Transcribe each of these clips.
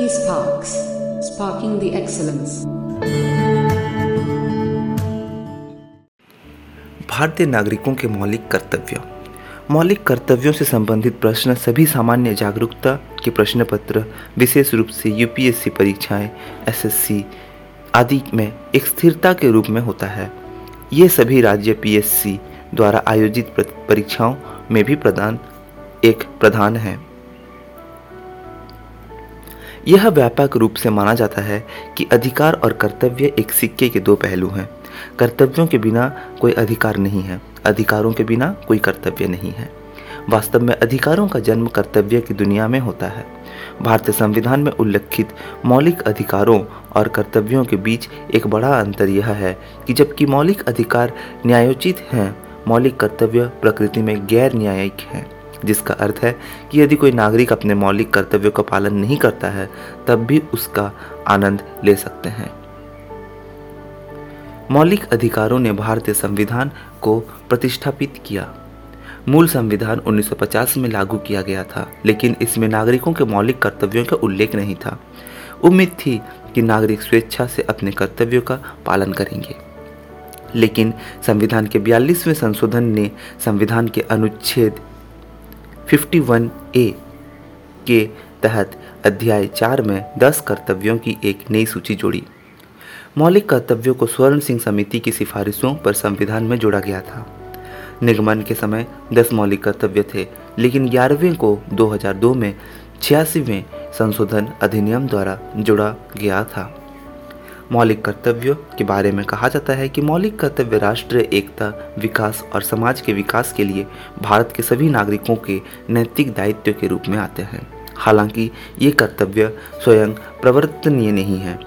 eSparks, sparking the excellence. भारतीय नागरिकों के मौलिक कर्तव्य। मौलिक कर्तव्यों से संबंधित प्रश्न सभी सामान्य जागरूकता के प्रश्न पत्र विशेष रूप से यूपीएससी परीक्षाएँ एसएससी आदि में एक स्थिरता के रूप में होता है। ये सभी राज्य पीएससी द्वारा आयोजित परीक्षाओं में भी प्रदान एक प्रधान है। यह व्यापक रूप से माना जाता है कि अधिकार और कर्तव्य एक सिक्के के दो पहलू हैं। कर्तव्यों के बिना कोई अधिकार नहीं है। अधिकारों के बिना कोई कर्तव्य नहीं है। वास्तव में अधिकारों का जन्म कर्तव्य की दुनिया में होता है। भारतीय संविधान में उल्लिखित मौलिक अधिकारों और कर्तव्यों के बीच एक बड़ा अंतर यह है कि जबकि मौलिक अधिकार न्यायोचित हैं, मौलिक कर्तव्य प्रकृति में गैर न्यायिक हैं। जिसका अर्थ है कि यदि कोई नागरिक अपने मौलिक कर्तव्यों का पालन नहीं करता है, तब भी उसका आनंद ले सकते हैं। मौलिक अधिकारों ने भारतीय संविधान को प्रतिष्ठापित किया। मूल संविधान 1950 में लागू किया गया था, लेकिन इसमें नागरिकों के मौलिक कर्तव्यों का उल्लेख नहीं था। उम्मीद थी कि नागरिक स्वेच्छा से अपने कर्तव्यों का पालन करेंगे। लेकिन संविधान के बयालीसवें संशोधन ने संविधान के अनुच्छेद 51 ए के तहत अध्याय चार में दस कर्तव्यों की एक नई सूची जोड़ी। मौलिक कर्तव्यों को स्वर्ण सिंह समिति की सिफारिशों पर संविधान में जोड़ा गया था। निगमन के समय दस मौलिक कर्तव्य थे, लेकिन ग्यारहवें को 2002 में छियासीवें संशोधन अधिनियम द्वारा जोड़ा गया था। मौलिक कर्तव्यों के बारे में कहा जाता है कि मौलिक कर्तव्य राष्ट्रीय एकता, विकास और समाज के विकास के लिए भारत के सभी नागरिकों के नैतिक दायित्व के रूप में आते हैं। हालाँकि ये कर्तव्य स्वयं प्रवर्तनीय नहीं है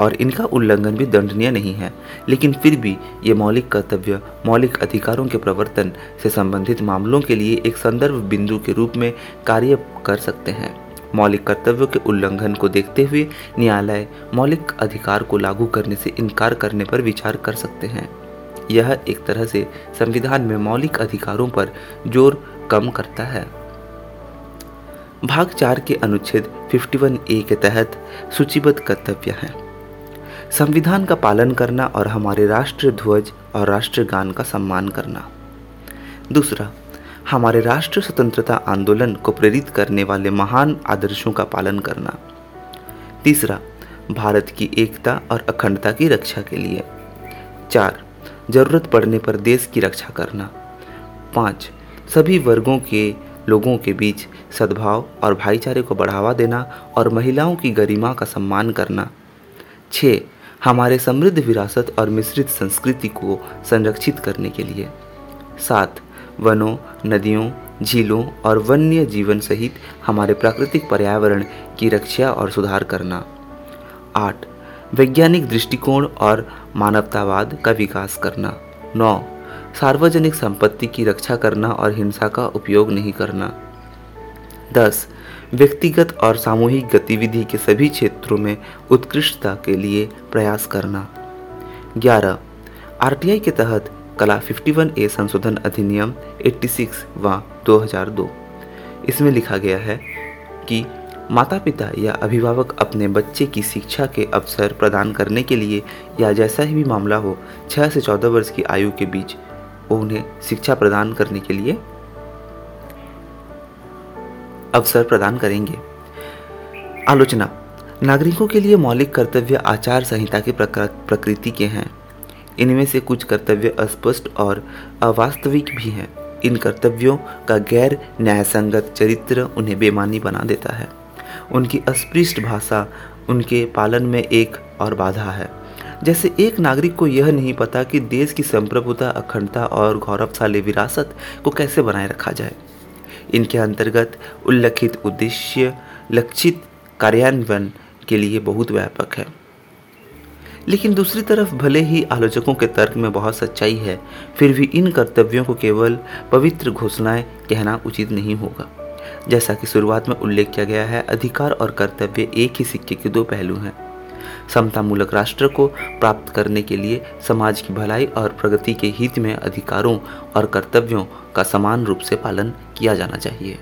और इनका उल्लंघन भी दंडनीय नहीं है, लेकिन फिर भी ये मौलिक कर्तव्य मौलिक अधिकारों के प्रवर्तन से संबंधित मामलों के लिए एक संदर्भ बिंदु के रूप में कार्य कर सकते हैं। मौलिक कर्तव्यों के उल्लंघन को देखते हुए न्यायालय मौलिक अधिकार को लागू करने से इनकार करने पर विचार कर सकते हैं। यह एक तरह से संविधान में मौलिक अधिकारों पर ज़ोर कम करता है। भाग चार के अनुच्छेद 51 ए के तहत सूचीबद्ध कर्तव्य हैं। संविधान का पालन करना और हमारे राष्ट्रीय ध्वज और राष्ट्रगान का सम्मान करना। दूसरा हमारे राष्ट्र स्वतंत्रता आंदोलन को प्रेरित करने वाले महान आदर्शों का पालन करना। तीसरा, भारत की एकता और अखंडता की रक्षा के लिए। चार, ज़रूरत पड़ने पर देश की रक्षा करना। पाँच, सभी वर्गों के लोगों के बीच सद्भाव और भाईचारे को बढ़ावा देना और महिलाओं की गरिमा का सम्मान करना। छः हमारे समृद्ध विरासत और मिश्रित संस्कृति को संरक्षित करने के लिए। सात वनों, नदियों, झीलों और वन्य जीवन सहित हमारे प्राकृतिक पर्यावरण की रक्षा और सुधार करना। आठ, वैज्ञानिक दृष्टिकोण और मानवतावाद का विकास करना। नौ, सार्वजनिक संपत्ति की रक्षा करना और हिंसा का उपयोग नहीं करना। दस, व्यक्तिगत और सामूहिक गतिविधि के सभी क्षेत्रों में उत्कृष्टता के लिए प्रयास करना। ग्यारह आरटीआई के तहत कला 51 ए संशोधन अधिनियम 86 व 2002 इसमें लिखा गया है कि माता पिता या अभिभावक अपने बच्चे की शिक्षा के अवसर प्रदान करने के लिए या जैसा ही भी मामला हो 6 से 14 वर्ष की आयु के बीच वो उन्हें शिक्षा प्रदान करने के लिए अवसर प्रदान करेंगे। आलोचना, नागरिकों के लिए मौलिक कर्तव्य आचार संहिता की प्रकृति के हैं। इनमें से कुछ कर्तव्य अस्पष्ट और अवास्तविक भी हैं। इन कर्तव्यों का गैर न्यायसंगत चरित्र उन्हें बेमानी बना देता है। उनकी अस्पृष्ट भाषा उनके पालन में एक और बाधा है। जैसे एक नागरिक को यह नहीं पता कि देश की संप्रभुता, अखंडता और गौरवशाली विरासत को कैसे बनाए रखा जाए। इनके अंतर्गत उल्लिखित उद्देश्य, लक्षित कार्यान्वयन के लिए बहुत व्यापक है। लेकिन दूसरी तरफ़ भले ही आलोचकों के तर्क में बहुत सच्चाई है, फिर भी इन कर्तव्यों को केवल पवित्र घोषणाएँ कहना उचित नहीं होगा। जैसा कि शुरुआत में उल्लेख किया गया है, अधिकार और कर्तव्य एक ही सिक्के के दो पहलू हैं। समतामूलक राष्ट्र को प्राप्त करने के लिए समाज की भलाई और प्रगति के हित में अधिकारों और कर्तव्यों का समान रूप से पालन किया जाना चाहिए।